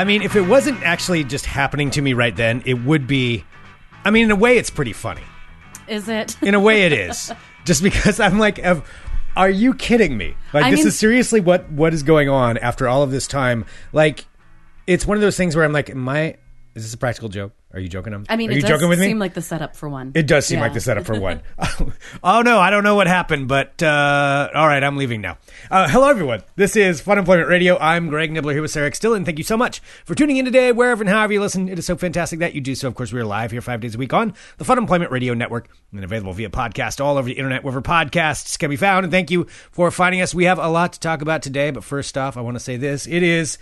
I mean, if it wasn't actually just happening to me right then, it would be. I mean, in a way, it's pretty funny. Is it? In a way, it is. just because I'm like, are you kidding me? Like, I this mean- is seriously what what is going on after all of this time. Like, it's one of those things where I'm like, am I? Is this a practical joke? Are you joking? I mean, are it you does joking with me? seem like the setup for one. It does seem Yeah. like the setup for one. oh no, I don't know what happened, but uh, all right, I'm leaving now. Uh, hello, everyone. This is Fun Employment Radio. I'm Greg Nibler here with Sarah Still, and thank you so much for tuning in today, wherever and however you listen. It is so fantastic that you do so. Of course, we are live here five days a week on the Fun Employment Radio Network and available via podcast all over the internet, wherever podcasts can be found. And thank you for finding us. We have a lot to talk about today, but first off, I want to say this: it is.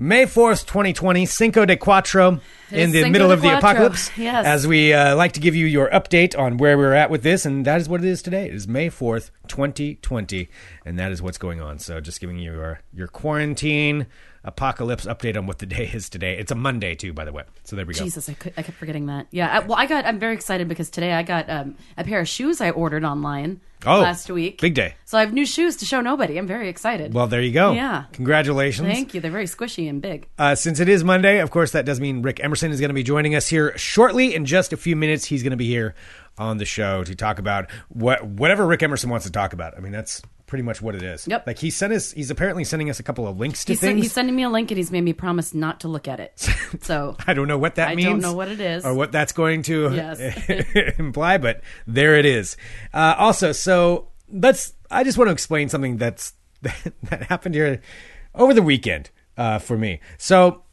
May 4th, 2020, Cinco de Cuatro, in the Cinco middle of the Cuatro. apocalypse. Yes. As we uh, like to give you your update on where we're at with this, and that is what it is today. It is May 4th, 2020, and that is what's going on. So just giving you your, your quarantine apocalypse update on what the day is today. It's a Monday, too, by the way. So there we go. Jesus, I, could, I kept forgetting that. Yeah, I, well, I got. I'm very excited because today I got um, a pair of shoes I ordered online Oh, last week. big day. So I have new shoes to show nobody. I'm very excited. Well, there you go. Yeah. Congratulations. Thank you. They're very squishy and big. Uh, since it is Monday, of course, that does mean Rick Emerson is going to be joining us here shortly. In just a few minutes, he's going to be here on the show to talk about what whatever Rick Emerson wants to talk about. I mean, that's pretty much what it is. Yep. Like he sent us, he's apparently sending us a couple of links to He's, sen- things. he's sending me a link and he's made me promise not to look at it. So I don't know what that I means. I don't know what it is. or what that's going to Yes. imply, but there it is. Uh, also, so let's. I just want to explain something that's that happened here over the weekend uh, for me. So.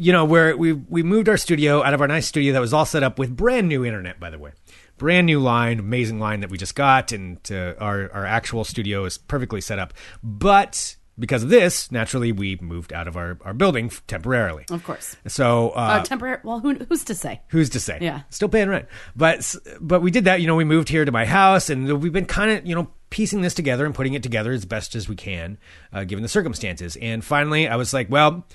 You know, where we we moved our studio out of our nice studio that was all set up with brand new internet, by the way, brand new line, amazing line that we just got, and uh, our our actual studio is perfectly set up. But because of this, naturally, we moved out of our, our building temporarily. of course, So uh, uh, temporary. Well, who, who's to say? Who's to say? Yeah. Still paying rent. But but we did that, you know, we moved here to my house and we've been kind of, you know, piecing this together and putting it together as best as we can, uh, given the circumstances. And finally, I was like, well,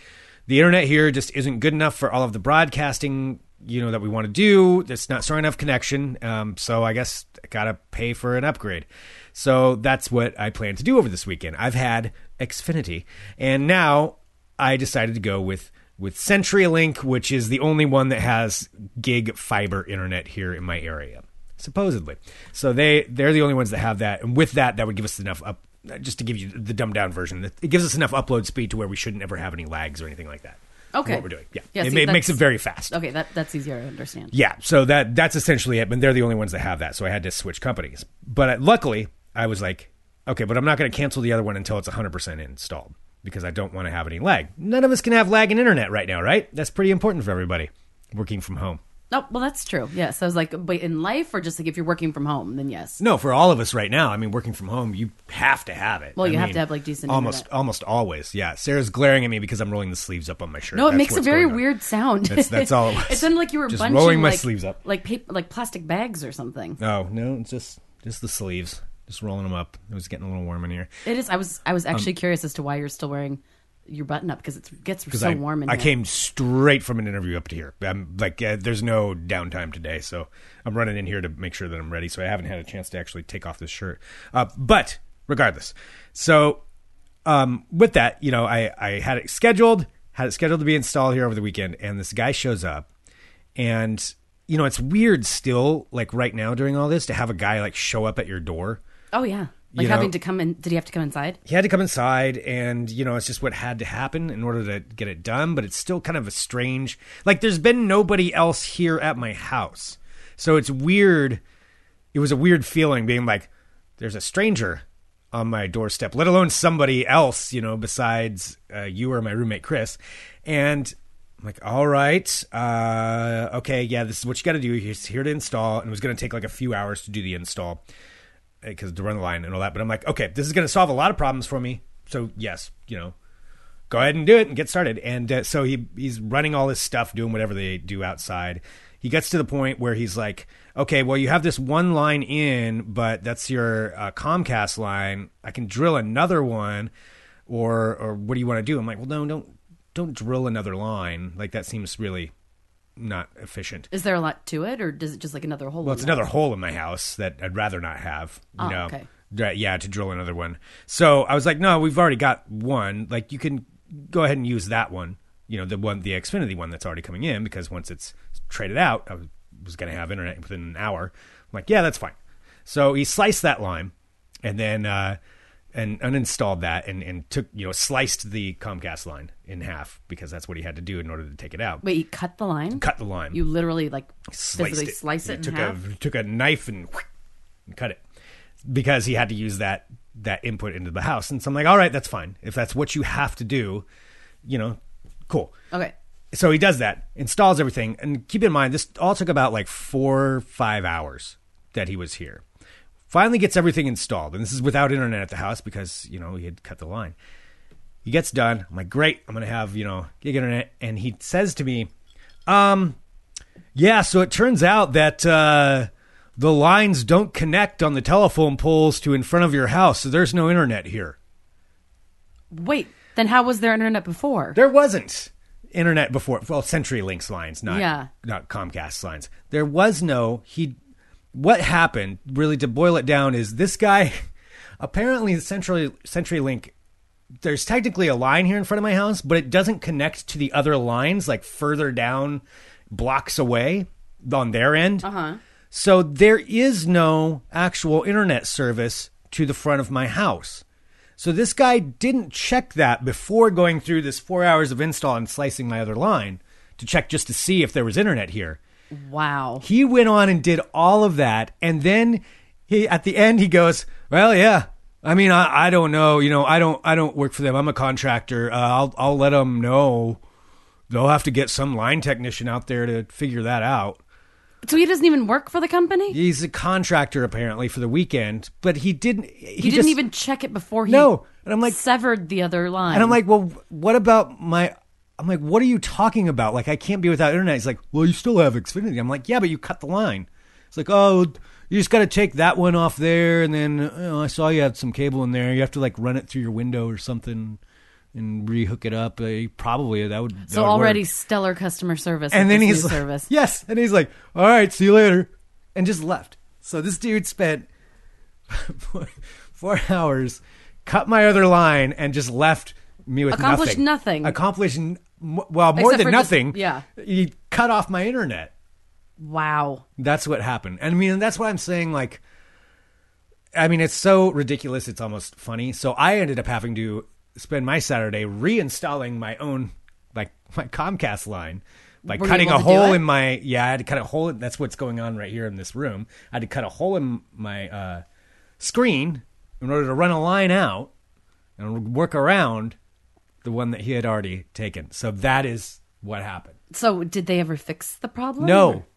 the internet here just isn't good enough for all of the broadcasting, you know, that we want to do. It's not strong enough connection. Um, so I guess I got to pay for an upgrade. So that's what I plan to do over this weekend. I've had Xfinity and now I decided to go with with CenturyLink, which is the only one that has gig fiber internet here in my area, supposedly. So they they're the only ones that have that, and with that, that would give us enough up. Just to give you the dumbed down version, it gives us enough upload speed to where we shouldn't ever have any lags or anything like that. Okay. what we're doing, yeah, Yeah, it, see, it makes it very fast. Okay, that that's easier to understand. Yeah, so that that's essentially it. But they're the only ones that have that, so I had to switch companies. But uh, luckily, I was like, okay, but I'm not going to cancel the other one until it's 100% installed because I don't want to have any lag. None of us can have lag in internet right now, right? That's pretty important for everybody working from home. Oh, well, that's true. Yes, I was like, but in life, or just like if you're working from home, then yes. No, for all of us right now. I mean, working from home, you have to have it. Well, I you have mean, to have, like, decent almost internet. almost always. Yeah, Sarah's glaring at me because I'm rolling the sleeves up on my shirt. No, it That's makes a very weird sound. That's- that's all it was. it sounded like you were Just bunching rolling my like, sleeves up. like paper, like plastic bags or something. No, no, it's just just the sleeves, just rolling them up. It was getting a little warm in here. It is. I was. I was actually um, curious as to why you're still wearing your button up because it gets so I, warm in here. I here. came straight from an interview up to here. I'm like, uh, there's no downtime today, so I'm running in here to make sure that I'm ready. So I haven't had a chance to actually take off this shirt. Uh, but regardless, so um, with that, you know, I I had it scheduled, had it scheduled to be installed here over the weekend, and this guy shows up, and you know, it's weird still, like right now during all this, to have a guy like show up at your door. Oh yeah, like You know- having to come in. Did he have to come inside? he had to come inside and you know it's just what had to happen in order to get it done but it's still kind of a strange like there's been nobody else here at my house so it's weird it was a weird feeling being like there's a stranger on my doorstep let alone somebody else you know besides uh, you or my roommate chris and I'm like, all right, uh, okay, yeah, this is what you got to do. He's here to install, and it was going to take like a few hours to do the install because to run the line and all that. But I'm like, okay, this is going to solve a lot of problems for me. So yes, you know, go ahead and do it and get started. And uh, so he he's running all this stuff, doing whatever they do outside. He gets to the point where he's like, okay, well, you have this one line in, but that's your uh, Comcast line. I can drill another one, or or what do you want to do? I'm like, well, no, don't don't drill another line. Like that seems really not efficient. Is there a lot to it, or does it just like another hole? Well, it's the another hole in my house that I'd rather not have. You Oh, know? okay. Yeah, to drill another one. So I was like, no, we've already got one. Like, you can go ahead and use that one. you know, the one, the Xfinity one that's already coming in because once it's traded out, I was, was going to have internet within an hour. I'm like, yeah, that's fine. So he sliced that line and then, uh, and uninstalled that and, and took, you know, sliced the Comcast line in half because that's what he had to do in order to take it out. Wait, you cut the line? Cut the line. You literally like sliced physically it. slice it in took half. a took a knife and, and cut it because he had to use that that input into the house. And so I'm like, all right, that's fine. If that's what you have to do, you know, cool. Okay. So he does that, installs everything, and keep in mind this all took about like four five hours that he was here. Finally gets everything installed, and this is without internet at the house because you know he had cut the line. He gets done. I'm like, great. I'm gonna have you know gig internet, and he says to me, um, yeah. So it turns out that uh, the lines don't connect on the telephone poles to in front of your house, so there's no internet here. Wait, then how was there internet before? There wasn't internet before. Well, CenturyLink's lines, not Yeah. not Comcast's lines. There was no. He. What happened? Really, to boil it down, is this guy. Apparently, the Century CenturyLink. There's technically a line here in front of my house, but it doesn't connect to the other lines, like further down, blocks away on their end. Uh huh. So there is no actual internet service to the front of my house. So this guy didn't check that before going through this four hours of install and slicing my other line to check just to see if there was internet here. Wow. He went on and did all of that, and then he at the end he goes, "Well, yeah. I mean, I, I don't know. You know, I don't I don't work for them. I'm a contractor. Uh, I'll I'll let them know. They'll have to get some line technician out there to figure that out." So he doesn't even work for the company? He's a contractor apparently for the weekend, but he didn't. He, He, didn't just- even check it before he No, and I'm like, severed the other line. and I'm like, well, what about my? I'm like, what are you talking about? Like, I can't be without internet. He's like, well, you still have Xfinity. I'm like, yeah, but you cut the line. It's like, oh, you just got to take that one off there, and then know, I saw you had some cable in there. You have to like run it through your window or something and rehook it up. Uh, probably that would. that so would already work. stellar customer service. and then he's like, service. yes, and he's like, all right, see you later, and just left. So this dude spent four hours, cut my other line, and just left me with Accomplished nothing. nothing. Accomplished n- well more Except than for just- nothing. yeah. he cut off my internet. Wow. That's what happened. And I mean, that's why I'm saying like I mean, it's so ridiculous it's almost funny. So I ended up having to spend my Saturday reinstalling my own like my Comcast line by Were cutting a hole in my yeah, I had to cut a hole that's what's going on right here in this room. I had to cut a hole in my uh screen in order to run a line out and work around the one that he had already taken. So that is what happened. So did they ever fix the problem? No.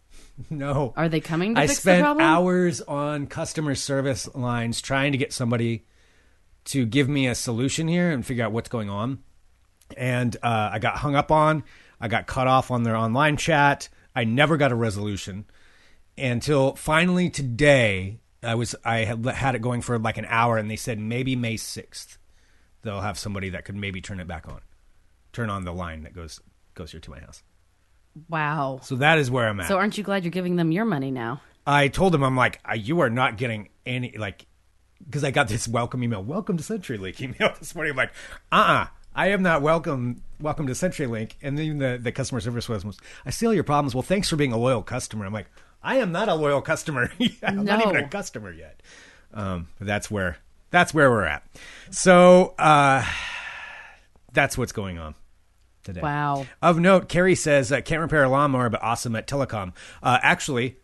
No. Are they coming to I fix the spent problem? hours on customer service lines trying to get somebody to give me a solution here and figure out what's going on. And uh, I got hung up on. I got cut off on their online chat. I never got a resolution until finally today. I was I had had it going for like an hour, and they said maybe May sixth they'll have somebody that could maybe turn it back on, turn on the line that goes goes here to my house. Wow. So that is where I'm at. So aren't you glad you're giving them your money now? I told him, I'm like, "Uh, you are not getting any, like, because I got this welcome email, welcome to CenturyLink email this morning. I'm like, uh uh I am not welcome, welcome to CenturyLink. And then the, the customer service was, I see all your problems. Well, thanks for being a loyal customer. I'm like, I am not a loyal customer. I'm not even a customer yet. Um, that's where, that's where we're at. So, uh, that's what's going on today. Wow. Of note, Carrie says uh, can't repair a lawnmower, but awesome at telecom. Uh, actually,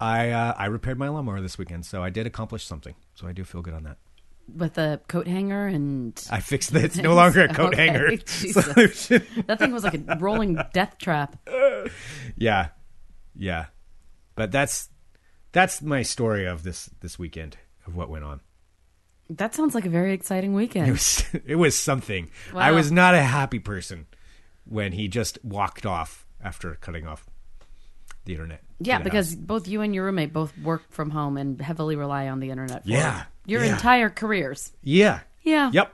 I uh, I repaired my lawnmower this weekend, so I did accomplish something. So I do feel good on that. With a coat hanger and I fixed it. It's no longer a coat Okay, hanger solution. that thing was like a rolling death trap. yeah, yeah. But that's that's my story of this this weekend of what went on. That sounds like a very exciting weekend. It was it was something. I was not a happy person when he just walked off after cutting off the internet. Yeah, the because house. both you and your roommate both work from home and heavily rely on the internet. For Yeah, your yeah. entire careers. yeah, Yeah. yep,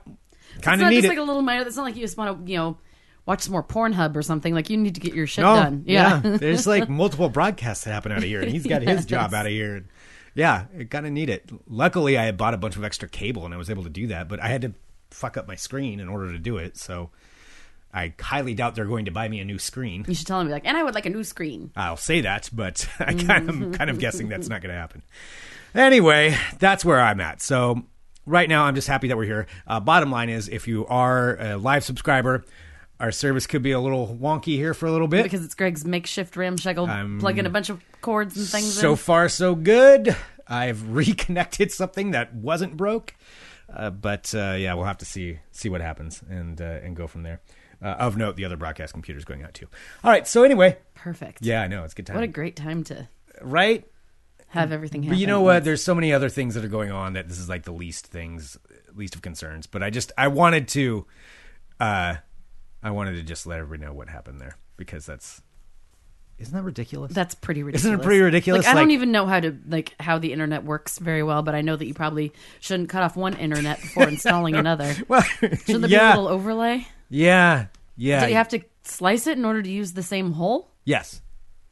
kind of need just it. like a little minor. It's not like you just want to, you know, watch some more Pornhub or something. Like you need to get your shit No, done. Yeah. there's like multiple broadcasts that happen out of here, and he's got his job out of here. And yeah, it kind of need it. Luckily, I had bought a bunch of extra cable, and I was able to do that. But I had to fuck up my screen in order to do it. So I highly doubt they're going to buy me a new screen. You should tell them, like, and I would like a new screen. I'll say that, but I kind of, I'm kind of guessing that's not going to happen. Anyway, that's where I'm at. So right now, I'm just happy that we're here. Uh, bottom line is, if you are a live subscriber, our service could be a little wonky here for a little bit. Because it's Greg's makeshift ramshackle, plug plugging a bunch of cords and things so in. far, so good. I've reconnected something that wasn't broke, uh, but uh, yeah, we'll have to see see what happens and uh, and go from there. Uh, of note, the other broadcast computer is going out too. All right, so anyway, Perfect. yeah, I know it's a good time, What a great time to right? have everything happen. But you know what? There's so many other things that are going on that this is like the least things, least of concerns. But I just I wanted to, uh, I wanted to just let everybody know what happened there because that's isn't that ridiculous? That's pretty ridiculous. Isn't it pretty ridiculous? Like, I don't even know how to like how the internet works very well, but I know that you probably shouldn't cut off one internet before installing another. well, Shouldn't there be a little overlay? yeah, yeah. Did you have to slice it in order to use the same hole? yes,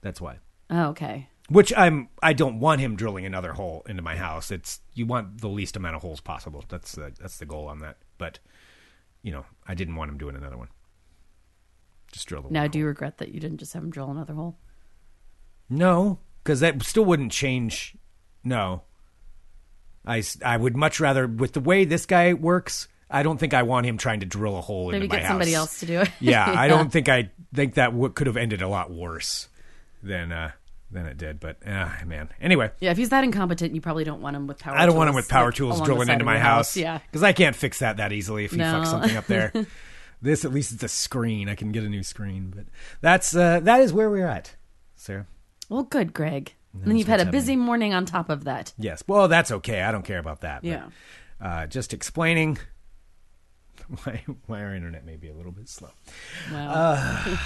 that's why. Oh, okay. Which I'm I don't want him drilling another hole into my house. It's you want the least amount of holes possible. That's the, that's the goal on that. But you know, I didn't want him doing another one. Just drill the Now, do you regret that you didn't just have him drill another hole? No, because that still wouldn't change. No, I, I would much rather with the way this guy works. I don't think I want him trying to drill a hole Maybe into my get somebody else to do it. Yeah, I don't think I think that w- could have ended a lot worse than uh, than it did. But uh, man, anyway. Yeah, if he's that incompetent, you probably don't want him with power. I don't want him with power like, tools along the drilling side into of my your house. Yeah, because I can't fix that that easily if he No. fucks something up there. this at least it's a screen. I can get a new screen. But that's uh, that is where we're at, Sarah. well, good, Greg. And then you've had a busy morning on top of that. Yes. Well, that's okay. I don't care about that. but, Yeah. uh, just explaining why why our internet may be a little bit slow. Well, Uh,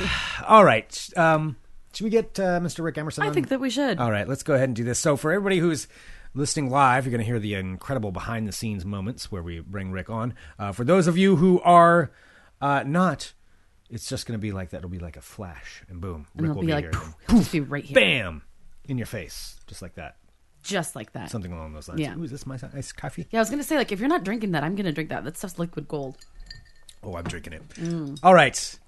All right. Um, should we get uh, Mr. Rick Emerson? I on? think that we should. All right, let's go ahead and do this. So, for everybody who's listening live, you're going to hear the incredible behind the scenes moments where we bring Rick on. Uh, for those of you who are uh, not, it's just going to be like that. It'll be like a flash, and boom, and Rick it'll will be be, like, here. poof, he'll just be right here, Bam! In your face, just like that. just like that. Something along those lines. Yeah. Ooh, is this my iced coffee? Yeah, I was gonna say like if you're not drinking that, I'm gonna drink that. That stuff's liquid gold. Oh, I'm drinking it. Mm. All right.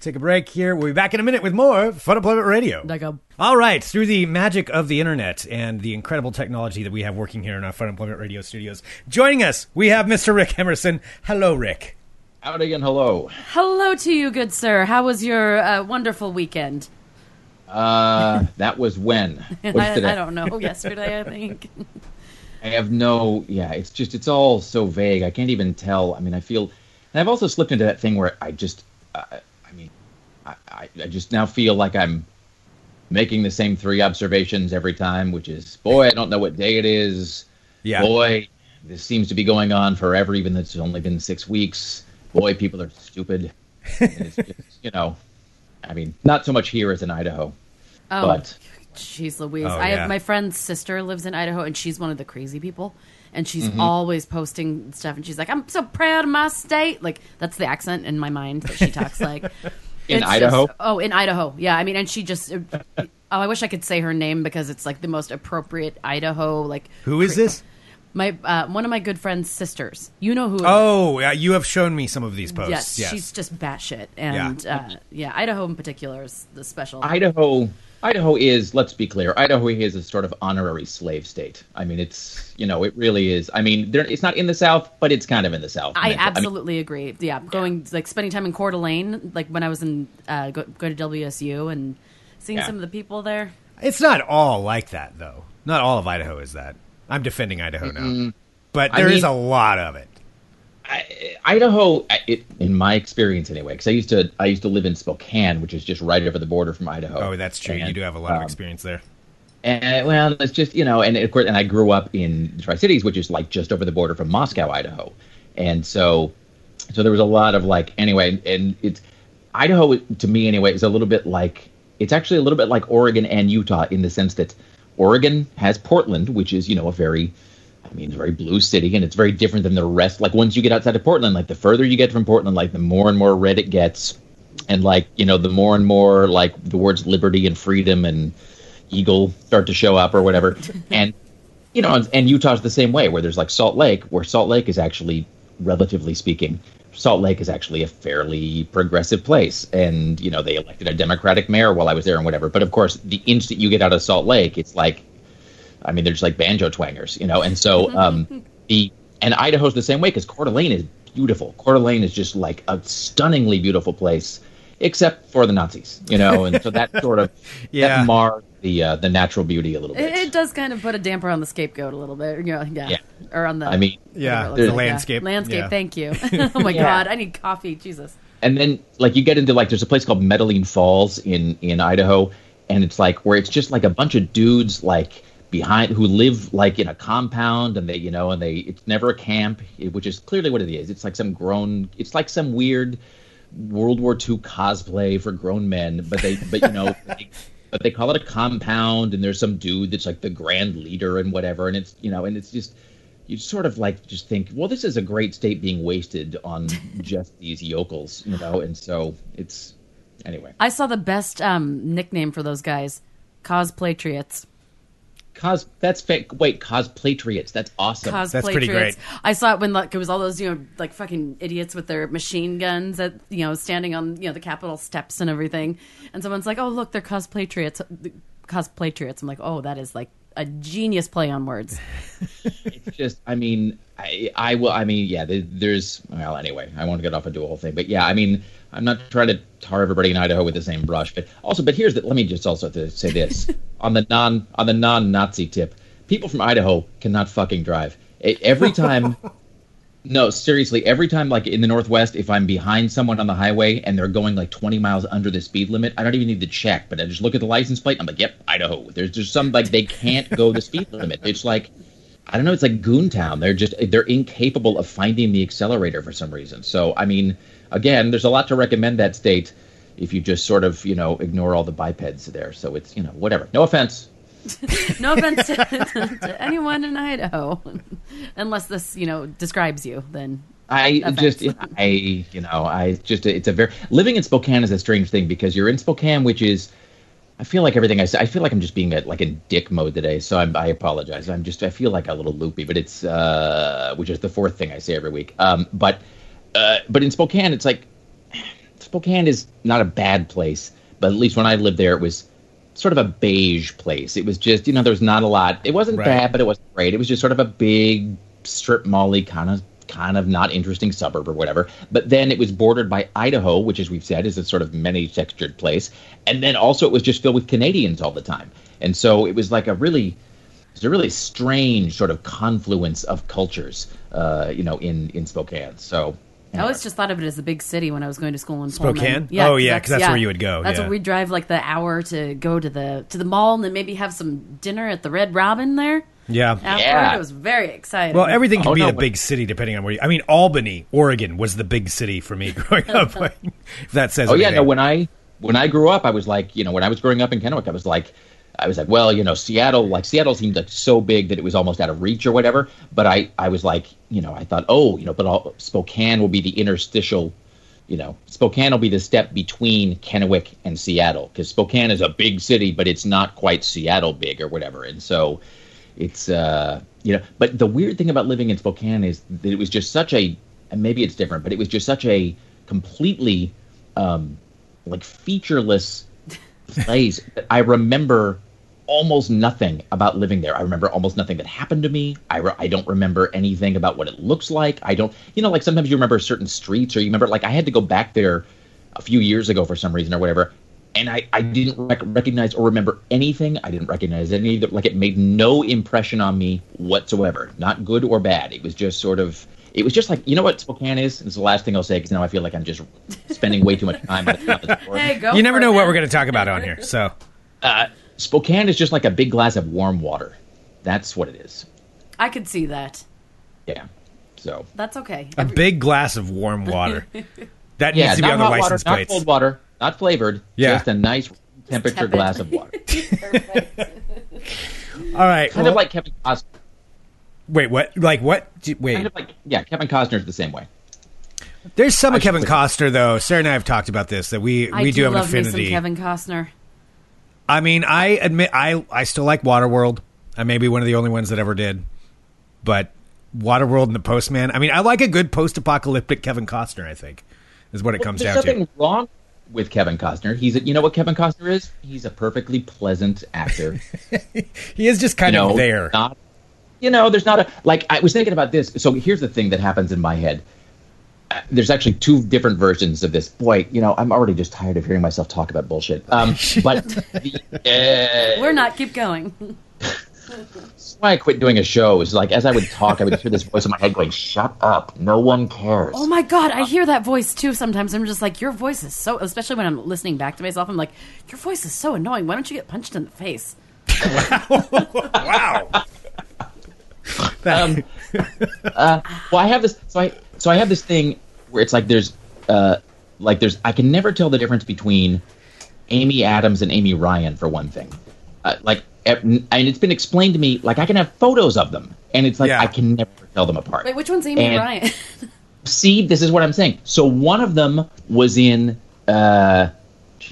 Take a break here. We'll be back in a minute with more Fun Employment Radio. Like a All right, through the magic of the internet and the incredible technology that we have working here in our Fun Employment Radio studios, joining us, we have Mr. Rick Emerson. Hello, Rick. Howdy and hello. hello to you, good sir. How was your uh, wonderful weekend? Uh, that was when? I. I don't know. Yesterday, I think. I have no. Yeah, it's just it's all so vague. I can't even tell. I mean, I feel, and I've also slipped into that thing where I just, uh, I mean, I, I, I just now feel like I'm making the same three observations every time, which is, boy, I don't know what day it is. Yeah. Boy, this seems to be going on forever, even though it's only been six weeks. Boy, people are stupid. It's just, you know, I mean, not so much here as in Idaho, Oh, but. jeez, Louise. Oh, I have my friend's sister lives in Idaho, and she's one of the crazy people. And she's Mm-hmm. always posting stuff, and she's like, "I'm so proud of my state." Like that's the accent in my mind that she talks like. In It's Idaho? just- oh, in Idaho. Yeah, I mean, and she just. oh, I wish I could say her name because it's like the most appropriate Idaho. Like Who is this? My uh, one of my good friend's sisters. You know who? it is. Oh, yeah, you have shown me some of these posts. yes, Yes. she's just batshit, and yeah. Uh, yeah, Idaho in particular is the special. Idaho, Idaho is. Let's be clear. Idaho is a sort of honorary slave state. I mean, it's you know, it really is. I mean, there, it's not in the South, but it's kind of in the South. I mean, absolutely agree. Yeah, going like spending time in Coeur d'Alene, like when I was in uh, go, go to WSU and seeing Yeah. some of the people there. It's not all like that, though. Not all of Idaho is that. I'm defending Idaho now. But I there is mean- a lot of it. I, Idaho, it, in my experience anyway, because I used to I used to live in Spokane, which is just right over the border from Idaho. Oh, that's true. you do have a lot of um, experience there. And well, it's just you know, and of course, and I grew up in Tri Cities, which is like just over the border from Moscow, Idaho, and so, so there was a lot of like anyway, and it's Idaho to me anyway is a little bit like it's actually a little bit like Oregon and Utah in the sense that Oregon has Portland, which is you know a very I mean, it's a very blue city, and it's very different than the rest. Like once you get outside of Portland, like the further you get from Portland, like the more and more red it gets, and like you know, the more and more like the words liberty and freedom and eagle start to show up or whatever. and you know, and, and Utah's the same way, where there's like Salt Lake, where Salt Lake is actually, relatively speaking, Salt Lake is actually a fairly progressive place, and you know they elected a Democratic mayor while I was there and whatever. But of course, the instant you get out of Salt Lake, it's like, I mean, they're just like banjo twangers, you know. And so um, the and Idaho's the same way because Coeur d'Alene is beautiful. Coeur d'Alene is just like a stunningly beautiful place, except for the Nazis, you know. And so that sort of Yeah. that marred the uh, the natural beauty a little bit. It, it does kind of put a damper on the scapegoat a little bit. You know, yeah. Yeah. Or on the. I mean, Yeah, the looks like, yeah. landscape. Landscape. Yeah. Thank you. oh my Yeah. god, I need coffee. Jesus. and then like you get into like there's a place called Medellin Falls in in Idaho, and it's like where it's just like a bunch of dudes like behind who live like in a compound and they you know and they it's never a camp which is clearly what it is it's like some grown it's like some weird world war ii cosplay for grown men but they but you know they, but they call it a compound and there's some dude that's like the grand leader and whatever and it's you know and it's just you sort of like just think well this is a great state being wasted on just these yokels you know and so it's anyway I saw the best um, nickname for those guys, Cosplatriots. Cos that's fake wait cosplatriots that's awesome Cosplatriots. That's pretty great. I saw it when like it was all those you know like fucking idiots with their machine guns at you know standing on you know the Capitol steps and everything, and someone's like, oh look, they're Cosplatriots. Cosplatriots. I'm like, oh, that is like a genius play on words. it's just i mean i i will i mean yeah there, there's well anyway i won't get off into a whole thing but yeah i mean i'm not trying to tar everybody in idaho with the same brush but also but here's the let me just also to say this on the non on the non-nazi tip people from idaho cannot fucking drive every time no seriously every time like in the northwest if i'm behind someone on the highway and they're going like 20 miles under the speed limit i don't even need to check but i just look at the license plate i'm like yep idaho there's just some like they can't go the speed limit it's like I don't know. It's like Goontown. They're just they're incapable of finding the accelerator for some reason. So I mean, again, there's a lot to recommend that state if you just sort of you know ignore all the bipeds there. So it's you know whatever. No offense. No offense to, to anyone in Idaho, unless this you know describes you. Then I Offense. just I you know I just it's a very living in Spokane is a strange thing because you're in Spokane, which is I feel like everything I say I feel like I'm just being a, like in dick mode today. So I'm, I apologize. I'm just I feel like a little loopy, but it's uh which is the fourth thing I say every week. Um, but uh, but in Spokane, it's like Spokane is not a bad place, but at least when I lived there, it was sort of a beige place. It was just, you know, there was not a lot. It wasn't Right. bad, but it wasn't great. It was just sort of a big strip mally kind of kind of not interesting suburb or whatever. But then it was bordered by Idaho, which as we've said is a sort of many textured place. And then also it was just filled with Canadians all the time. And so it was like a really it's a really strange sort of confluence of cultures, uh, you know, in in Spokane. So I always just thought of it as a big city when I was going to school in Spokane? Pullman. Oh, yeah, 'cause that's where you would go, That's yeah. what we'd drive like the hour to go to the to the mall and then maybe have some dinner at the Red Robin there. Yeah. Afterward, Yeah. it was very exciting. Well, everything can Oh, be no, a big city depending on where you. I mean, Albany, Oregon was the big city for me growing up. If that says. Oh yeah, no. When I when I grew up, I was like, you know, when I was growing up in Kennewick, I was like, I was like, well, you know, Seattle, like Seattle seemed like so big that it was almost out of reach or whatever. But I, I was like, you know, I thought, oh, you know, but Spokane will be the interstitial, you know, Spokane will be the step between Kennewick and Seattle because Spokane is a big city, but it's not quite Seattle big or whatever. And so, it's uh, you know, but the weird thing about living in Spokane is that it was just such a, and maybe it's different, but it was just such a completely um, like featureless place. I remember almost nothing about living there. I remember almost nothing that happened to me. I, re- I don't remember anything about what it looks like. I don't, you know, like sometimes you remember certain streets or you remember, like I had to go back there a few years ago for some reason or whatever. And I, I didn't rec- recognize or remember anything. I didn't recognize any like it made no impression on me whatsoever, not good or bad. It was just sort of, it was just like, you know what Spokane is? This is the last thing I'll say because now I feel like I'm just spending way too much time on it. hey, go. you never know it, what we're going to talk about on here. So, Uh, Spokane is just like a big glass of warm water. That's what it is. I could see that. Yeah. So That's okay. a big glass of warm water. That yeah, needs to be not on the hot water, license not cold water, not flavored. Yeah. Just a nice temperature tepid. glass of water. All right. kind well- of like Kevin Costner. Wait, what? Like what? Do- Wait. Kind of like yeah, Kevin Costner's the same way. There's some of I should Kevin put- Costner though. Sarah and I have talked about this that we I we do, have an love me some affinity. Kevin Costner. I mean, I admit I I still like Waterworld. I may be one of the only ones that ever did, but Waterworld and the Postman. I mean, I like a good post-apocalyptic Kevin Costner. I think is what it comes There's down to. There's nothing wrong with Kevin Costner. He's a, you know what Kevin Costner is? He's a perfectly pleasant actor. He is just kind you know, of there. Not, you know, there's not a like. I was thinking about this. So here's the thing that happens in my head. Uh, There's actually two different versions of this. Boy, you know, I'm already just tired of hearing myself talk about bullshit. Um, but the, uh, We're not. Keep going. that's why I quit doing a show. Is like as I would talk, I would hear this voice in my head going, "Shut up! No one cares." Oh my god, I hear that voice too. Sometimes I'm just like, your voice is so. Especially when I'm listening back to myself, I'm like, your voice is so annoying. Why don't you get punched in the face? wow! wow. um, uh, well, I have this. So I so I have this thing where it's like there's uh, like there's I can never tell the difference between Amy Adams and Amy Ryan for one thing. Uh, like and it's been explained to me like I can have photos of them and it's like Yeah. I can never tell them apart. Wait, which one's Amy And- Ryan? See, this is what I'm saying. So one of them was in uh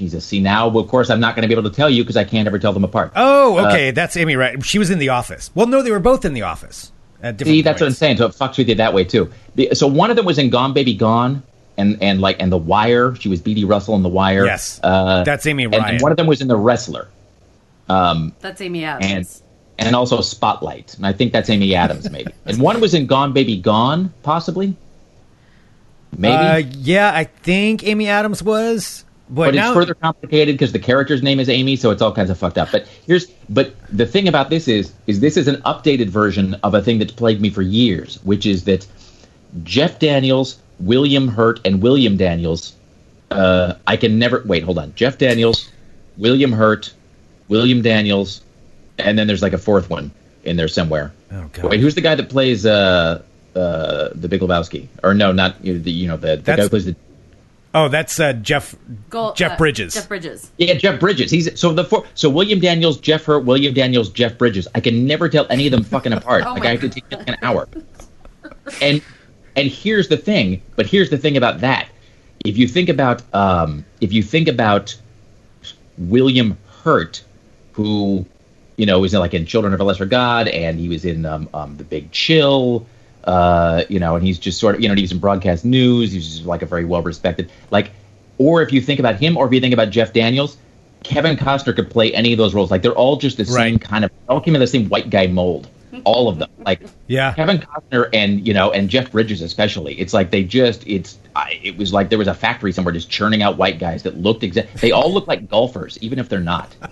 Jesus. See now, of course, I'm not going to be able to tell you because I can't ever tell them apart. Oh, okay. that's Amy. Right? She was in the office. Well, no, they were both in the office at different. See, that's what I'm saying. So it fucks with you that way too. So one of them was in Gone Baby Gone, and and like and The Wire. She was Beadie Russell in The Wire. Yes, uh, that's Amy and, Ryan. and one of them was in The Wrestler, Um, That's Amy Adams. and and also Spotlight, and I think that's Amy Adams maybe. and one was in Gone Baby Gone, possibly. Maybe, Uh, yeah, I think Amy Adams was. But, but now, it's further complicated because the character's name is Amy, so it's all kinds of fucked up. But here's but the thing about this is is this is an updated version of a thing that's plagued me for years, which is that Jeff Daniels, William Hurt, and William Daniels. Uh, I can never wait. Hold on, Jeff Daniels, William Hurt, William Daniels, and then there's like a fourth one in there somewhere. Oh, God. Wait, who's the guy that plays uh, uh, the Big Lebowski? Or no, not you know, the you know the, the guy who plays the oh, that's uh, Jeff Gold- Jeff uh, Bridges. Jeff Bridges. Yeah, Jeff Bridges. He's so the four. So William Daniels, Jeff Hurt, William Daniels, Jeff Bridges. I can never tell any of them fucking apart. Oh like I have to take like an hour. And and here's the thing. But here's the thing about that. If you think about um, if you think about William Hurt, who you know was in, like in Children of a Lesser God, and he was in um, um, The Big Chill. Uh, you know, and he's just sort of, you know, he was in broadcast news. He's just like a very well respected, like, or if you think about him, or if you think about Jeff Daniels, Kevin Costner could play any of those roles. Like, they're all just the same kind of, all came in the same white guy mold. All of them. Like, Yeah. Kevin Costner and you know and Jeff Bridges especially. It's like they just it's I, it was like there was a factory somewhere just churning out white guys that looked exact. They all look like golfers, even if they're not.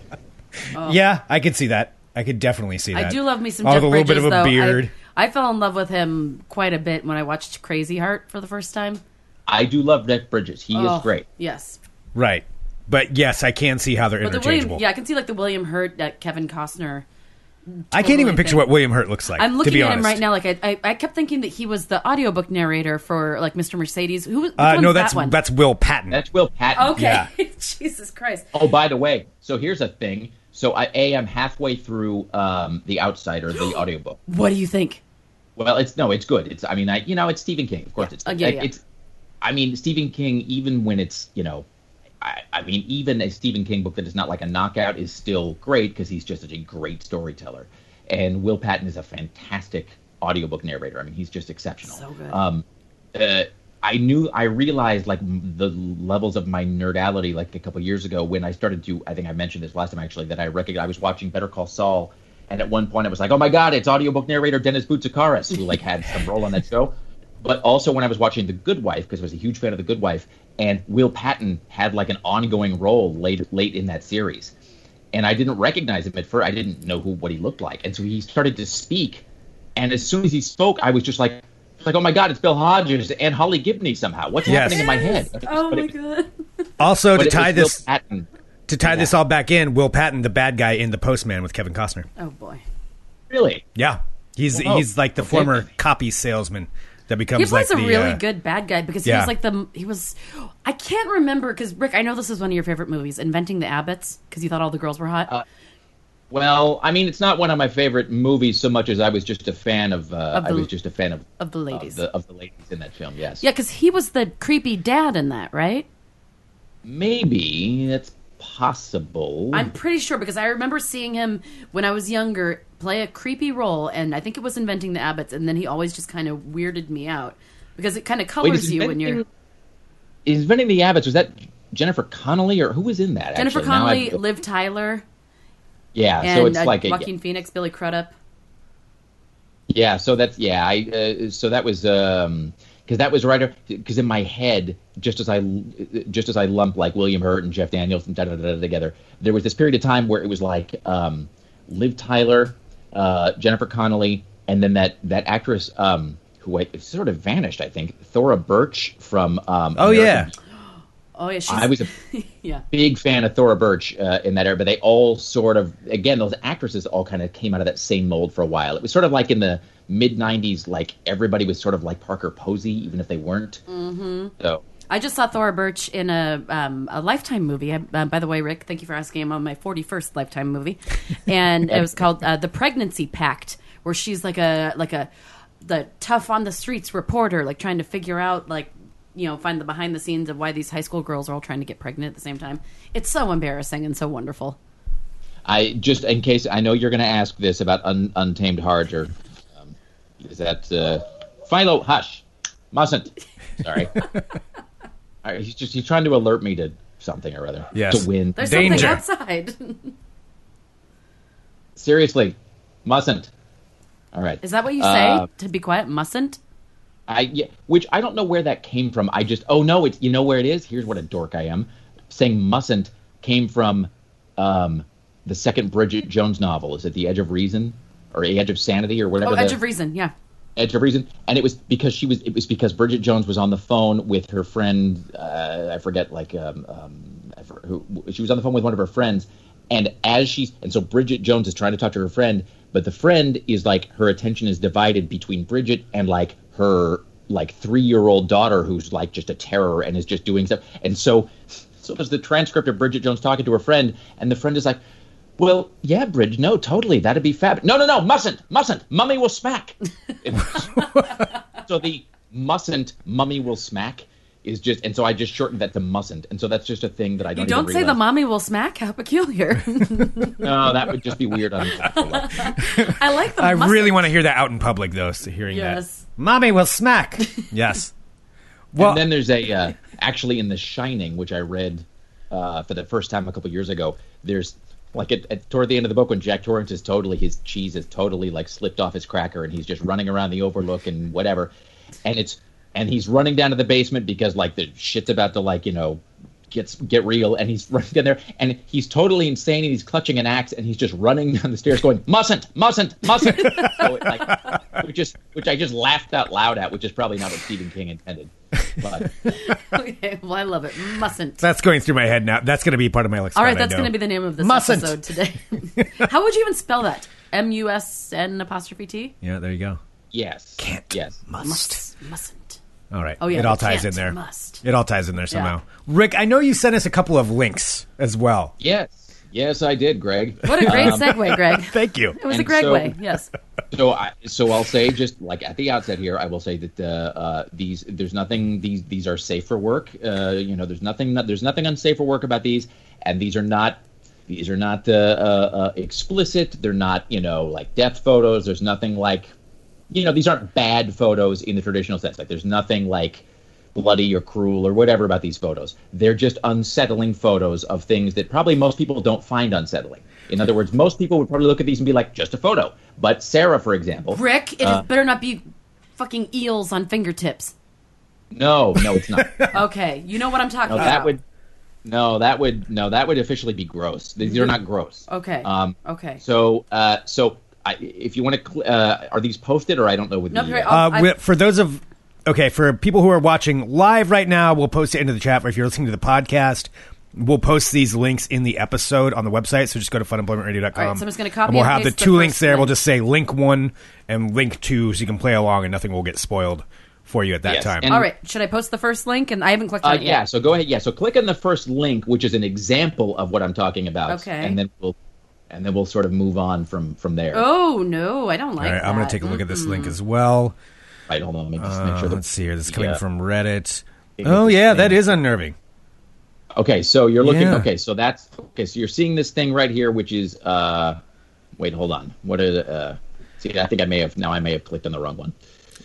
Yeah, I could see that. I could definitely see that. I do love me some Oh, Jeff the little Bridges, bit of a though. I- beard. I, fell in love with him quite a bit when I watched Crazy Heart for the first time. I do love Nick Bridges. He Oh, is great. Yes. Right. But yes, I can see how they're But the interchangeable. William, yeah, I can see like the William Hurt, uh, Kevin Costner. I can't even picture thing. what William Hurt looks like. I'm to looking be at honest. him right now. Like I, I, I kept thinking that he was the audiobook narrator for like Mr. Mercedes. Who? Which Uh, one's no, that one? that's Will Patton. That's Will Patton. okay. yeah. Jesus Christ. Oh, by the way, so here's a thing. So I a I'm halfway through um, the Outsider, the audiobook. What do you think? Well, it's no, it's good. It's I mean, I you know, it's Stephen King. Of course, it's Uh, yeah, yeah. it's. I mean, Stephen King, even when it's you know, I, I mean, even a Stephen King book that is not like a knockout is still great because he's just such a great storyteller. And Will Patton is a fantastic audiobook narrator. I mean, he's just exceptional. So good. Um, uh, I knew, I realized like the levels of my nerdality like a couple years ago when I started to. I think I mentioned this last time actually that I recognized I was watching Better Call Saul, and at one point I was like, oh my god, it's audiobook narrator Dennis Boutsikaris who like had some role on that show. But also when I was watching The Good Wife because I was a huge fan of The Good Wife, and Will Patton had like an ongoing role late late in that series, and I didn't recognize him at first. I didn't know who what he looked like, and so he started to speak, and as soon as he spoke, I was just like. Like oh my God! It's Bill Hodges and Holly Gibney somehow. What's Yes. happening in my head? Oh But my it- god. also, but to tie this Patton. To tie this all back in, Will Patton, the bad guy in The Postman with Kevin Costner. Oh boy. Really? Yeah, he's Oh, he's like the okay. former copy salesman that becomes He plays like a the, really uh, good bad guy because he yeah. was like the he was. I can't remember because Rick. I know this is one of your favorite movies, Inventing the Abbots, because you thought all the girls were hot. Uh, Well, I mean, it's not one of my favorite movies so much as I was just a fan of. Uh, Of I was just a fan of of the ladies. of the, of the ladies in that film. Yes. yeah, because he was the creepy dad in that, right? Maybe that's possible. I'm pretty sure because I remember seeing him when I was younger play a creepy role, and I think it was inventing the Abbots, and then he always just kind of weirded me out because it kind of colors is you when you're inventing the Abbots. Was that Jennifer Connelly or who was in that? Jennifer actually? Connelly, Liv Tyler, yeah. and so it's uh, like a, Joaquin Phoenix, Billy Crudup. Yeah, so that's yeah. I uh, so that was um because that was right because in my head, just as I just as I lump like William Hurt and Jeff Daniels and da da da da together, there was this period of time where it was like um, Liv Tyler, uh, Jennifer Connelly, and then that that actress um, who I, sort of vanished. I think Thora Birch from um, Oh, American yeah. Oh yeah, she's, I was a yeah. big fan of Thora Birch uh, in that era, but they all sort of again those actresses all kind of came out of that same mold for a while. It was sort of like in the mid '90s, like everybody was sort of like Parker Posey, even if they weren't. Mm-hmm. So I just saw Thora Birch in a um, a Lifetime movie. I, uh, by the way, Rick, thank you for asking. I'm on my 41st Lifetime movie, and it was called uh, The Pregnancy Pact, where she's like a like a the tough on the streets reporter, like trying to figure out like you know find the behind the scenes of why these high school girls are all trying to get pregnant at the same time. It's so embarrassing and so wonderful. I just in case I know you're going to ask this about un, Untamed Heart, or is that uh, Philo? Hush, mustn't. Sorry. All right, he's just he's trying to alert me to something or other. Yes. To win. There's Danger. something outside. Seriously, mustn't. All right. Is that what you say? Uh, to be quiet, mustn't. I yeah, which I don't know where that came from. I just oh no, it's you know where it is. Here's what a dork I am. Saying mustn't came from um, the second Bridget Jones novel. Is it The Edge of Reason or Edge of Sanity or whatever? Oh, the, Edge of Reason. Yeah. Edge of Reason, and it was because she was. It was because Bridget Jones was on the phone with her friend. Uh, I forget, like um, um, who, she was on the phone with one of her friends, and as she's and so Bridget Jones is trying to talk to her friend, but the friend is like her attention is divided between Bridget and like her like three year old daughter who's like just a terror and is just doing stuff, and so so there's the transcript of Bridget Jones talking to her friend, and the friend is like. Well, yeah, Bridge. No, totally. That'd be fab. No, no, no. Mustn't. Mustn't. Mummy will smack. so the mustn't mummy will smack is just and so I just shortened that to mustn't and so that's just a thing that I don't. You don't even say the realize. mommy will smack. How peculiar. No, that would just be weird. On I like the. I mustn't. really want to hear that out in public, though. So hearing Yes. that, mommy will smack. yes. Well, and then there's a uh, actually in The Shining, which I read uh, for the first time a couple years ago. There's like at, at toward the end of the book when Jack Torrance is totally his cheese is totally like slipped off his cracker and he's just running around the Overlook and whatever, and it's and he's running down to the basement because like the shit's about to like you know gets get real and he's running down there and he's totally insane and he's clutching an axe and he's just running down the stairs going mustn't mustn't mustn't so it, like which is which I just laughed out loud at which is probably not what Stephen King intended but Okay, well, I love it. Mustn't. that's going through my head now. That's going to be part of my lexicon. All right, that's going to be the name of this Mustn't. episode today. How would you even spell that? M U S N apostrophe T. Yeah, there you go. yes Can't. yes Must. Must. Mustn't. All right. Oh, yeah, It all ties can't, in there. must. It all ties in there somehow. Rick, I know you sent us a couple of links as well. yes yes I did Greg What a great segue, Greg. Thank you. It was a And Greg so- way. Yes. So, I, so I'll say just like at the outset here, I will say that uh, uh, these there's nothing these these are safe for work. Uh, you know, there's nothing there's nothing unsafe for work about these, and these are not these are not uh, uh, uh, explicit. They're not you know like death photos. There's nothing like you know these aren't bad photos in the traditional sense. Like there's nothing like bloody or cruel or whatever about these photos. They're just unsettling photos of things that probably most people don't find unsettling. In other words, most people would probably look at these and be like, just a photo. But Sarah, for example, Rick, it Uh, better not be fucking eels on fingertips. no, no, it's not. Okay, you know what I'm talking No, about. that would, no, that would, no, that would officially be gross. These are not gross. Okay. Um, okay. So, uh, so I, if you want to, cl- uh, are these posted or I don't know with No, the, right, uh, I'll- I- wi- for those of okay, for people who are watching live right now, we'll post it into the chat. Or if you're listening to the podcast, we'll post these links in the episode on the website. So just go to funemploymentradio.com. All right, so I'm just gonna copy And we'll and have the two the links there. We'll just say link one and link two, so you can play along, and nothing will get spoiled for you at that Yes, time. and- All right, should I post the first link? And I haven't clicked on Uh, it yeah, so go ahead. Yeah, so click on the first link, which is an example of what I'm talking about. Okay. And then we'll, and then we'll sort of move on from from there. Oh no, I don't like All right, that. I'm going to take a look at this link as well. Right, hold on. Let me just Uh, make sure. that- let's see here. This is coming Yeah. from Reddit. It Oh yeah, the that thing. is unnerving. Okay, so you're looking. Yeah. Okay, so that's okay. So you're seeing this thing right here, which is. uh Wait, hold on. What is? Uh, see, I think I may have now. I may have clicked on the wrong one.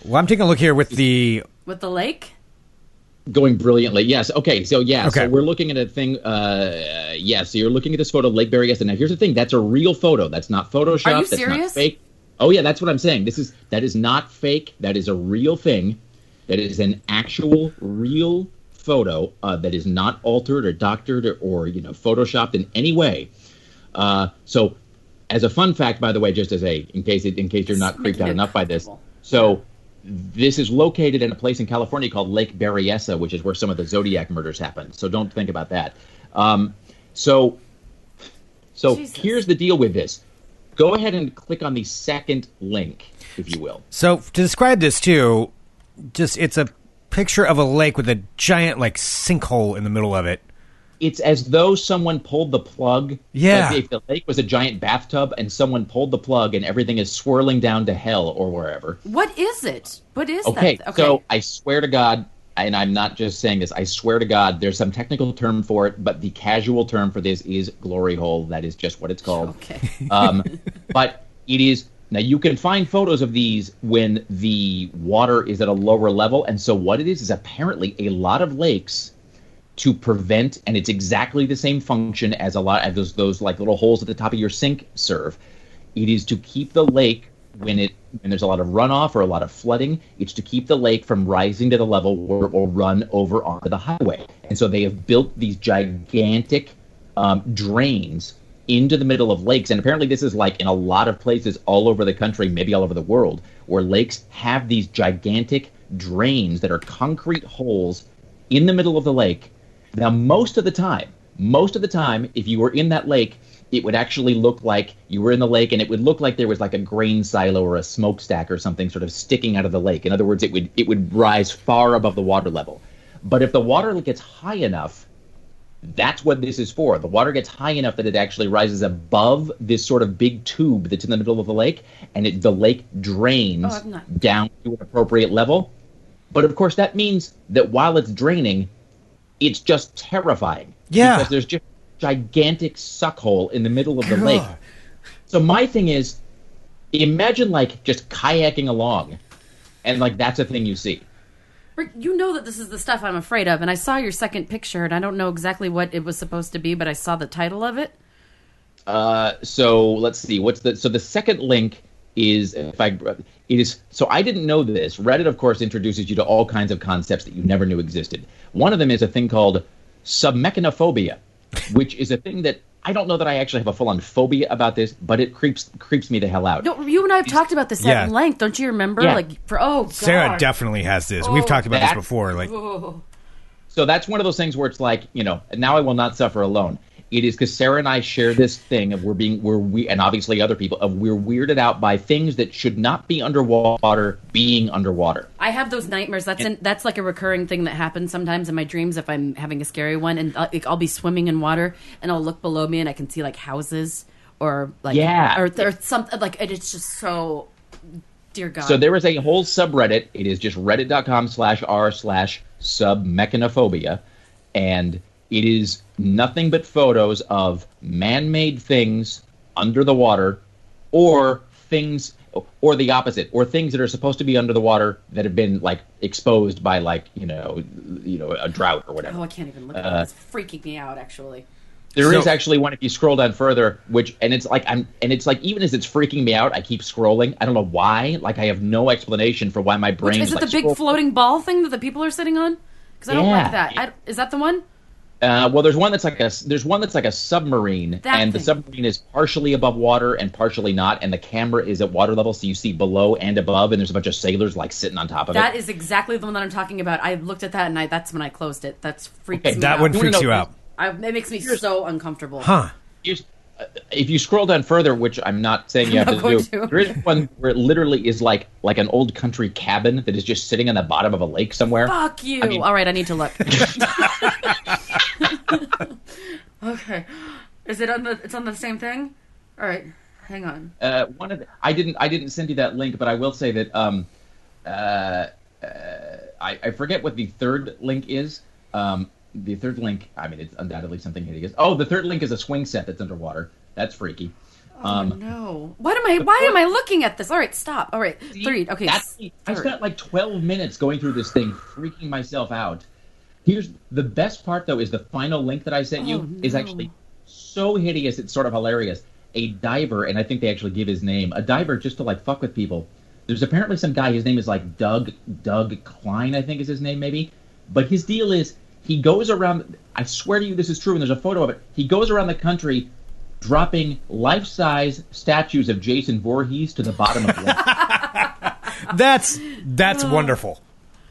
Well, I'm taking a look here with the. With the lake? Going brilliantly. Yes. Okay. So yeah. Okay. So we're looking at a thing. Uh, yeah. So you're looking at this photo of Lake Berryessa. Now here's the thing. That's a real photo. That's not Photoshop. Are you that's not serious? fake. Oh yeah. That's what I'm saying. This is that is not fake. That is a real thing. That is an actual real photo uh, that is not altered or doctored or, or you know photoshopped in any way. Uh, so, as a fun fact, by the way, just as a in case it, in case you're not creeped out enough by this, so this is located in a place in California called Lake Berryessa, which is where some of the Zodiac murders happened. So don't think about that. Um, so, so Jesus. here's the deal with this. Go ahead and click on the second link, if you will. So to describe this too, just it's a picture of a lake with a giant like sinkhole in the middle of it. It's as though someone pulled the plug. Yeah. Like if the lake was a giant bathtub and someone pulled the plug and everything is swirling down to hell or wherever. What is it? What is Okay, that? so I swear to God, and I'm not just saying this, I swear to God, there's some technical term for it, but the casual term for this is glory hole. That is just what it's called. Okay. Um, but it is now you can find photos of these when the water is at a lower level, and so what it is is apparently a lot of lakes to prevent, and it's exactly the same function as a lot of those those like little holes at the top of your sink serve. It is to keep the lake when it when there's a lot of runoff or a lot of flooding. It's to keep the lake from rising to the level where it will run over onto the highway. And so they have built these gigantic um, drains into the middle of lakes. And apparently, this is like in a lot of places all over the country, maybe all over the world, where lakes have these gigantic drains that are concrete holes in the middle of the lake. Now, most of the time, most of the time, if you were in that lake, it would actually look like you were in the lake, and it would look like there was like a grain silo or a smokestack or something sort of sticking out of the lake. In other words, it would it would rise far above the water level. But if the water gets high enough, that's what this is for. The water gets high enough that it actually rises above this sort of big tube that's in the middle of the lake, and it, the lake drains Oh, down to an appropriate level. But of course, that means that while it's draining, it's just terrifying. Yeah. Because there's just gigantic suck hole in the middle of the lake. So my thing is, imagine like just kayaking along, and like that's a thing you see. Rick, you know that this is the stuff I'm afraid of, and I saw your second picture, and I don't know exactly what it was supposed to be, but I saw the title of it. Uh, so let's see. What's the so the second link is if I it is so I didn't know this. Reddit, of course, introduces you to all kinds of concepts that you never knew existed. One of them is a thing called submechanophobia, which is a thing that I don't know that I actually have a full on phobia about this, but it creeps creeps me the hell out. No, you and I have talked about this Yeah. at length. Don't you remember? Yeah. Like for oh, God. Sarah definitely has this. We've Oh, talked about this before. Like, Oh. So that's one of those things where it's like, you know, now I will not suffer alone. It is because Sarah and I share this thing of we're being we're we and obviously other people of we're weirded out by things that should not be underwater being underwater. I have those nightmares. That's in, that's like a recurring thing that happens sometimes in my dreams if I'm having a scary one, and uh, like, I'll be swimming in water and I'll look below me and I can see like houses or like Yeah. or or something like and it's just so dear God. So there is a whole subreddit. It is just reddit.com slash r slash submechanophobia. And it is nothing but photos of man made things under the water or things or the opposite or things that are supposed to be under the water that have been like exposed by like you know you know a drought or whatever oh, I can't even look at Uh, it. It's freaking me out. Actually, There is So- actually one if you scroll down further, which and it's like I'm and it's like even as it's freaking me out, I keep scrolling. I don't know why. Like I have no explanation for why my Which, brain is it like, the big scroll- floating ball thing that the people are sitting on? Because I don't Yeah. like that. I, is that the one? Uh, well, there's one that's like a there's one that's like a submarine, That and the submarine is partially above water and partially not, and the camera is at water level, so you see below and above, and there's a bunch of sailors like sitting on top of That That is exactly the one that I'm talking about. I looked at that and I, that's when I closed it. That's freaks Okay, me that out. one No, no, freaks no, you out. I, it makes me so uncomfortable. Huh. Here's- if you scroll down further, which I'm not saying you have to do, to. there is one where it literally is like like an old country cabin that is just sitting on the bottom of a lake somewhere. Fuck you. I mean- All right, I need to look. okay. Is it on the it's on the same thing? All right. Hang on. uh, one of the, I didn't I didn't send you that link, but I will say that um, uh, uh, I, I forget what the third link is. Um, the third link. I mean, it's undoubtedly something hideous. Oh, the third link is a swing set that's underwater. That's freaky. Um, No. What am I? Why am I looking at this? All right, stop. All right, three. Okay, I spent like 12 minutes going through this thing, freaking myself out. Here's the best part, though, is the final link that I sent you Oh, is actually so hideous. It's sort of hilarious. A diver, and I think they actually give his name. A diver just to like fuck with people. There's apparently some guy. His name is like Doug Doug Klein, I think is his name, maybe. But his deal is he goes around. I swear to you, this is true, and there's a photo of it. He goes around the country dropping life-size statues of Jason Voorhees to the bottom of the That's that's wonderful.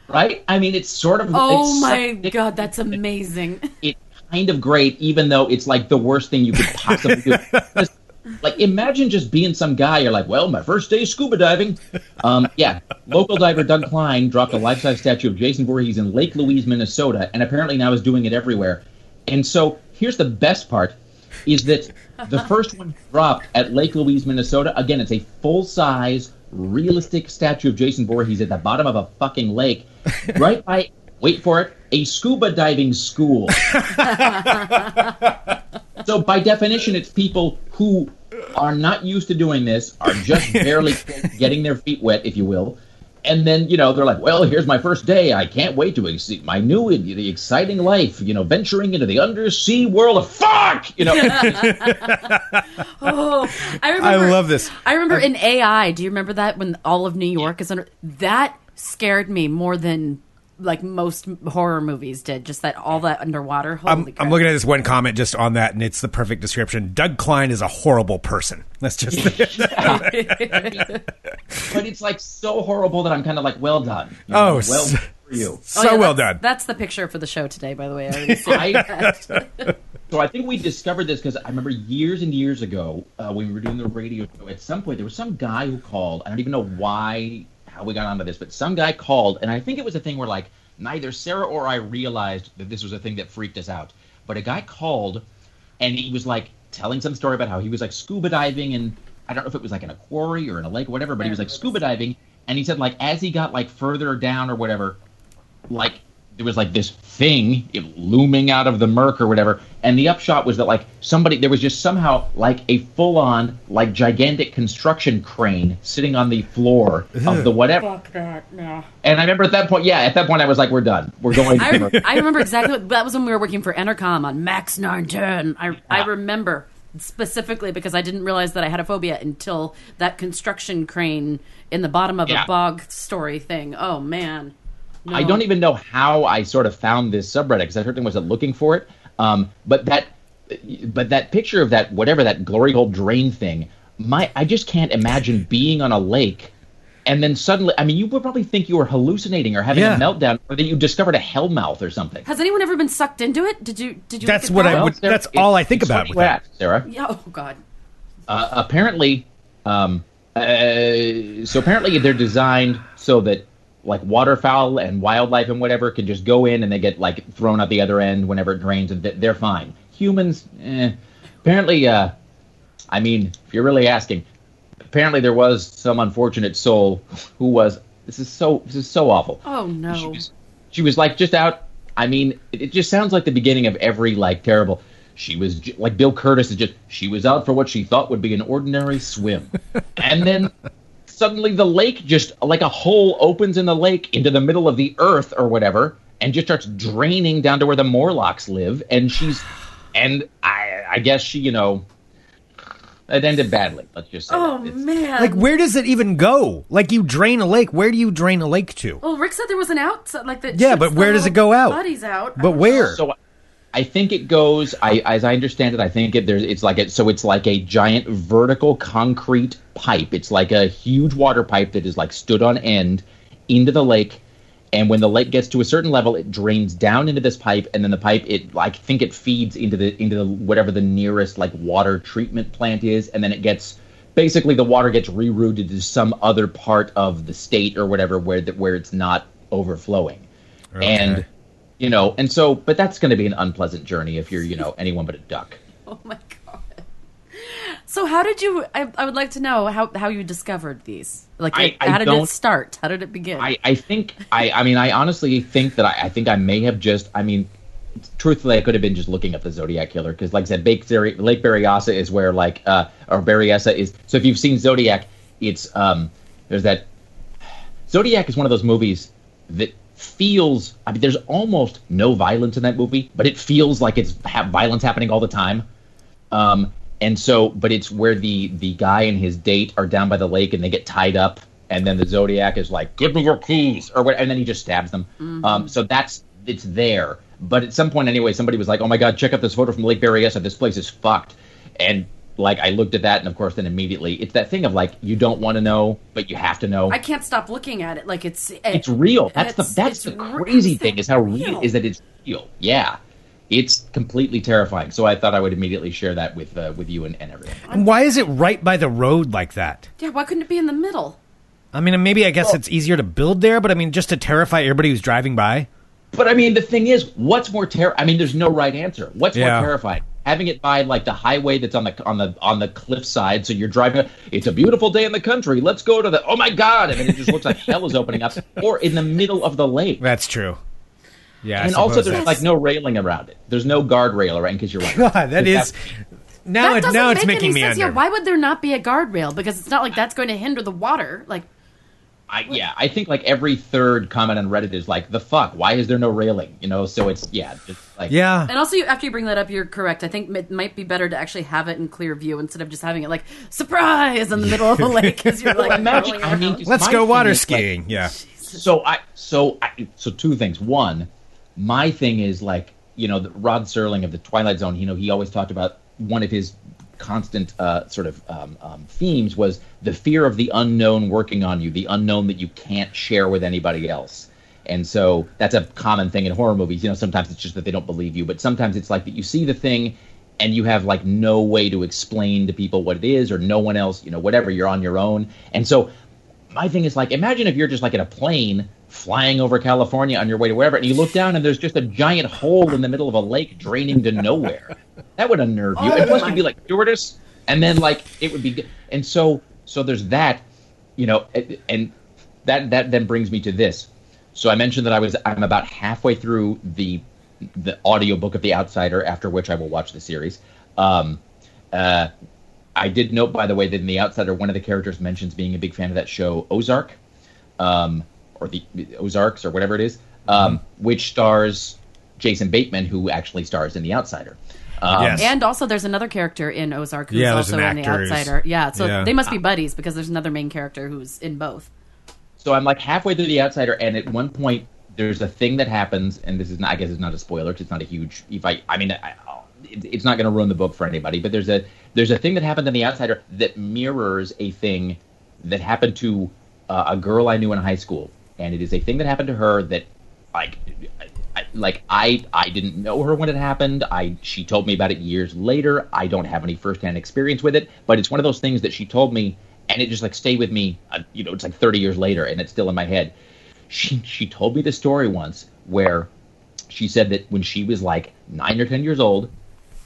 right? I mean, it's sort of. Oh it's my so- god, that's amazing. It's kind of great, even though it's like the worst thing you could possibly do. Like, imagine just being some guy. You're like, well, my first day scuba diving. Um, yeah, local diver Doug Klein dropped a life-size statue of Jason Voorhees in Lake Louise, Minnesota, and apparently now is doing it everywhere. And so here's the best part: is that the first one dropped at Lake Louise, Minnesota. Again, it's a full-size, realistic statue of Jason Voorhees at the bottom of a fucking lake, right by. Wait for it, a scuba diving school. So by definition, it's people who are not used to doing this, are just barely getting their feet wet, if you will. And then, you know, they're like, well, here's my first day. I can't wait to see my new, the exciting life, you know, venturing into the undersea world of fuck, you know. Oh, I remember. I love this. I remember in AI. Do you remember that when all of New York is under? That scared me more than like most horror movies did. Just that all that underwater. Holy I'm, crap. I'm looking at this one comment just on that, and it's the perfect description. Doug Klein is a horrible person. That's just but it's like so horrible that I'm kind of like, well done. You Oh, well so- for you. so Oh, yeah, well that's- done. That's the picture for the show today, by the way. I I, that. so I think we discovered this because I remember years and years ago uh, when we were doing the radio show. At some point, there was some guy who called. I don't even know why, how we got onto this, but some guy called, and I think it was a thing where like neither Sarah or I realized that this was a thing that freaked us out. But a guy called, and he was like telling some story about how he was like scuba diving, and I don't know if it was like in a quarry or in a lake or whatever, but he was like scuba diving, and he said like as he got like further down or whatever, like there was like this thing looming out of the murk or whatever and the upshot was that like somebody there was just somehow like a full-on like gigantic construction crane sitting on the floor of the whatever Fuck that. No. and i remember at that point yeah at that point i was like we're done we're going to I, murk. I remember exactly. What, that was when we were working for Entercom on Max 910. I I remember specifically because I didn't realize that I had a phobia until that construction crane in the bottom of Yeah. a bog story thing. Oh man. No. I don't even know how I sort of found this subreddit because I certainly wasn't looking for it. Um, but that, but that picture of that whatever that glory hole drain thing, my I just can't imagine being on a lake, and then suddenly, I mean, you would probably think you were hallucinating or having Yeah. a meltdown, or that you discovered a hellmouth or something. Has anyone ever been sucked into it? Did you? Did you? That's what that? I would- Sarah, that's all I think about with that. ask, Sarah. Yeah, oh God. Uh, apparently, um, uh, so apparently they're designed so that like waterfowl and wildlife and whatever can just go in and they get like thrown out the other end whenever it drains and they're fine. Humans, eh. Apparently, uh, I mean, if you're really asking, apparently there was some unfortunate soul who was. This is so. This is so awful. Oh She no. was, she was like just out. I mean, it, it just sounds like the beginning of every like terrible. She was like Bill Kurtis is just. She was out for what she thought would be an ordinary swim, and then suddenly the lake just like a hole opens in the lake into the middle of the earth or whatever, and just starts draining down to where the Morlocks live, and she's, and I, I guess she, you know, it ended badly. Let's just say. Oh that. Man. like, where does it even go? Like, you drain a lake. Where do you drain a lake to? well, Rick said there was an out, like that. Yeah, but where does it go out? Bodies out. But where? So I think it goes. I, as I understand it, I think it there's. It's like it. So it's like a giant vertical concrete pipe. It's like a huge water pipe that is like stood on end into the lake. And when the lake gets to a certain level, it drains down into this pipe, and then the pipe, it I think it feeds into the into the whatever the nearest like water treatment plant is, and then it gets basically the water gets rerouted to some other part of the state or whatever where the, where it's not overflowing. And you know, and so, but that's going to be an unpleasant journey if you're, you know, anyone but a duck. Oh my god. So how did you? I, I would like to know how how you discovered these. Like, I- I how did it start? How did it begin? I, I think, I, I mean, I honestly think that I, I think I may have just, I mean, truthfully, I could have been just looking at the Zodiac killer because, like I said, Lake, Zeri- Lake Berryessa is where like uh, or Berryessa is. So if you've seen Zodiac, it's um, there's that. Zodiac is one of those movies that feels. I mean, there's almost no violence in that movie, but it feels like it's ha- violence happening all the time. Um, and so, but it's where the the guy and his date are down by the lake and they get tied up, and then the Zodiac is like, "Give me your keys," or what, and then he just stabs them. Um, so that's it's there. But at some point, anyway, somebody was like, "Oh my God, check out this photo from Lake Berryessa. This place is fucked." And like, I looked at that, and of course, then immediately, it's that thing of like, you don't want to know, but you have to know. I can't stop looking at it. Like it's it's real. That's it's- the that's the crazy it's thing is how real real. is that it's real. Yeah, it's completely terrifying. So I thought I would immediately share that with uh, with you and, and everyone. And why is it right by the road like that? Yeah, why couldn't it be in the middle? I mean, maybe I guess it's easier to build there, but I mean, just to terrify everybody who's driving by. But I mean, the thing is, what's more ter? I mean, there's no right answer. What's Yeah. more terrifying? Having it by like the highway that's on the on the on the cliffside, so you're driving. It's a beautiful day in the country. Let's go to the. Oh my god! And then it just looks like hell is opening up, or in the middle of the lake. That's true. Yeah, and also, there's that- like no railing around it. There's no guardrail around because you're right. God, that is now. that It, doesn't now make it's making any me sense. Yeah, why would there not be a guardrail? Because it's not like that's going to hinder the water. Like I, yeah, I think like every third comment on Reddit is like, "The fuck? Why is there no railing?" You know, so it's yeah, just like Yeah, And also, you, after you bring that up, you're correct. I think it might be better to actually have it in clear view instead of just having it like surprise in the middle of the lake because you're like imagine- I mean, let's go water is, like- skiing. yeah, So I so I so two things. One, my thing is like you know the Rod Serling of the Twilight Zone. You know he always talked about one of his constant uh, sort of um, um, themes was the fear of the unknown working on you, the unknown that you can't share with anybody else. And so that's a common thing in horror movies. You know, sometimes it's just that they don't believe you, but sometimes it's like that you see the thing and you have like no way to explain to people what it is or no one else, you know, whatever, you're on your own. And so my thing is like imagine if you're just like in a plane flying over California on your way to wherever and you look down and there's just a giant hole in the middle of a lake draining to nowhere. That would unnerve you. and plus you'd be like stewardess and then like it would be and so so there's that, you know, and- and that that then brings me to this. So I mentioned that I was I'm about halfway through the the audiobook of The Outsider, after which I will watch the series. Um, uh, I did note, by the way, that in The Outsider, one of the characters mentions being a big fan of that show Ozark, um, or the Ozarks, or whatever it is, um, which stars Jason Bateman, who actually stars in The Outsider. Um, Yes. And also, there's another character in Ozark who's Yeah, also an in The Outsider. Yeah, so yeah. they must be buddies because there's another main character who's in both. So I'm like halfway through The Outsider, and at one point there's a thing that happens, and this is not, I guess it's not a spoiler. 'cause It's not a huge. If I, I mean, I, it's not going to ruin the book for anybody. But there's a there's a thing that happened in The Outsider that mirrors a thing that happened to uh, a girl I knew in high school, and it is a thing that happened to her that, like, I, like I I didn't know her when it happened. I she told me about it years later. I don't have any firsthand experience with it, but it's one of those things that she told me, and it just like stayed with me. Uh, you know, it's like 30 years later, and it's still in my head. She she told me the story once where she said that when she was like nine or ten years old,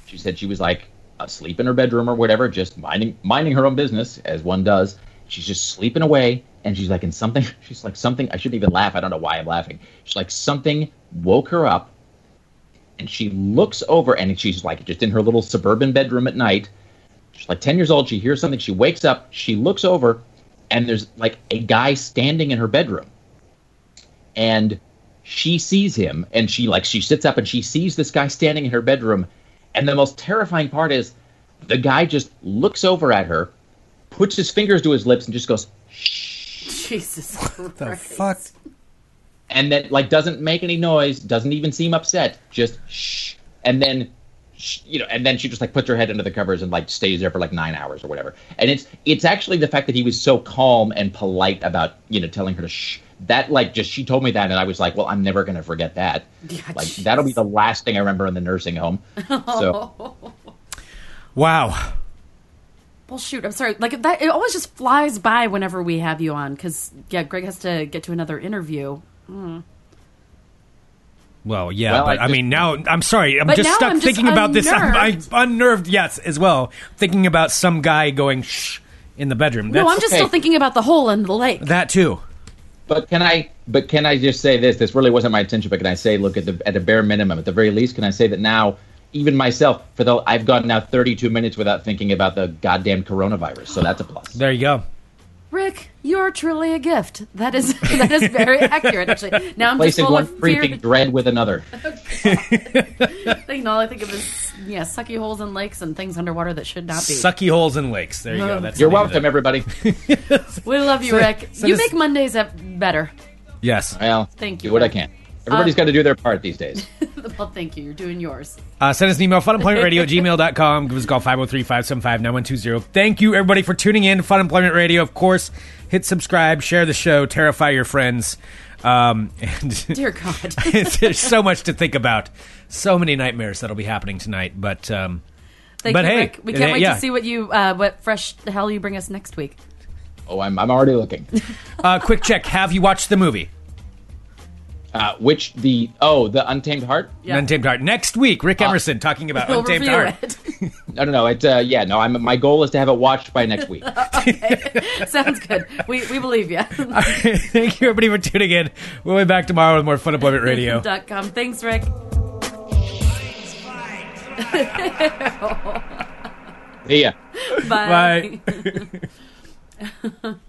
she said she was like asleep in her bedroom or whatever, just minding minding her own business as one does. She's just sleeping away, and she's like in something. She's like something. I shouldn't even laugh. I don't know why I'm laughing. She's like something woke her up, and she looks over, and she's like just in her little suburban bedroom at night. She's like ten years old. She hears something. She wakes up. She looks over, and there's like a guy standing in her bedroom and she sees him and she like she sits up and she sees this guy standing in her bedroom and the most terrifying part is the guy just looks over at her puts his fingers to his lips and just goes Shh. Jesus Christ. the fuck. and then like doesn't make any noise doesn't even seem upset just shh and then sh- you know and then she just like puts her head under the covers and like stays there for like nine hours or whatever and it's it's actually the fact that he was so calm and polite about you know telling her to shh that like just she told me that and i was like well i'm never going to forget that Yeah, like jeez. that'll be the last thing i remember in the nursing home so Wow. Well, shoot, I'm sorry. Like that, it always just flies by whenever we have you on because yeah, Greg has to get to another interview. Hmm. Well, yeah, Well, but I I, mean, now I'm sorry. I'm just stuck I'm just thinking about this. I'm, I'm unnerved. unnerved, yes, as well. Thinking about some guy going shh in the bedroom. no, I'm just okay. still thinking about the hole in the lake. that too. But can I? But can I just say this? This really wasn't my intention. But can I say, look at the at a bare minimum, at the very least, can I say that now, even myself, for the I've gone now 32 minutes without thinking about the goddamn coronavirus. So that's a plus. There you go. Rick, you're truly a gift. That is that is very accurate. Actually, now I'm just Placing full one of fear. freaking dread with another. Oh, Thing, all I think of is yeah, sucky holes in lakes and things underwater that should not be. Sucky holes in lakes. There you go. Oh. That's You're the name of welcome, everybody. we love you, So- Rick. so you does- make Mondays better. Yes. Well, Thank you, Do what I Rick. can. Everybody's Uh, got to do their part these days. well, thank you. You're doing yours. Uh, send us an email, funemploymentradio at gmail.com. Give us a call, 503-575-9120. Thank you, everybody, for tuning in to Fun Employment Radio. Of course, hit subscribe, share the show, terrify your friends. Um, and Dear God. there's so much to think about. So many nightmares that'll be happening tonight. But um, Thank But you, hey, Rick. We can't uh, wait yeah. to see what you uh, what fresh the hell you bring us next week. Oh, I'm I'm already looking. uh, quick check. Have you watched the movie? Uh, which the oh the Untamed Heart? Yeah. Untamed Heart. Next week, Rick Emerson talking about We'll Untamed Heart. it. No, no, no. It uh, yeah, no. I'm my goal is to have it watched by next week. Sounds good. We we believe you. Thank you, everybody, for tuning in. We'll be back tomorrow with more Fun Employment Radio. Dot com. Thanks, Rick. See ya. Bye. Bye.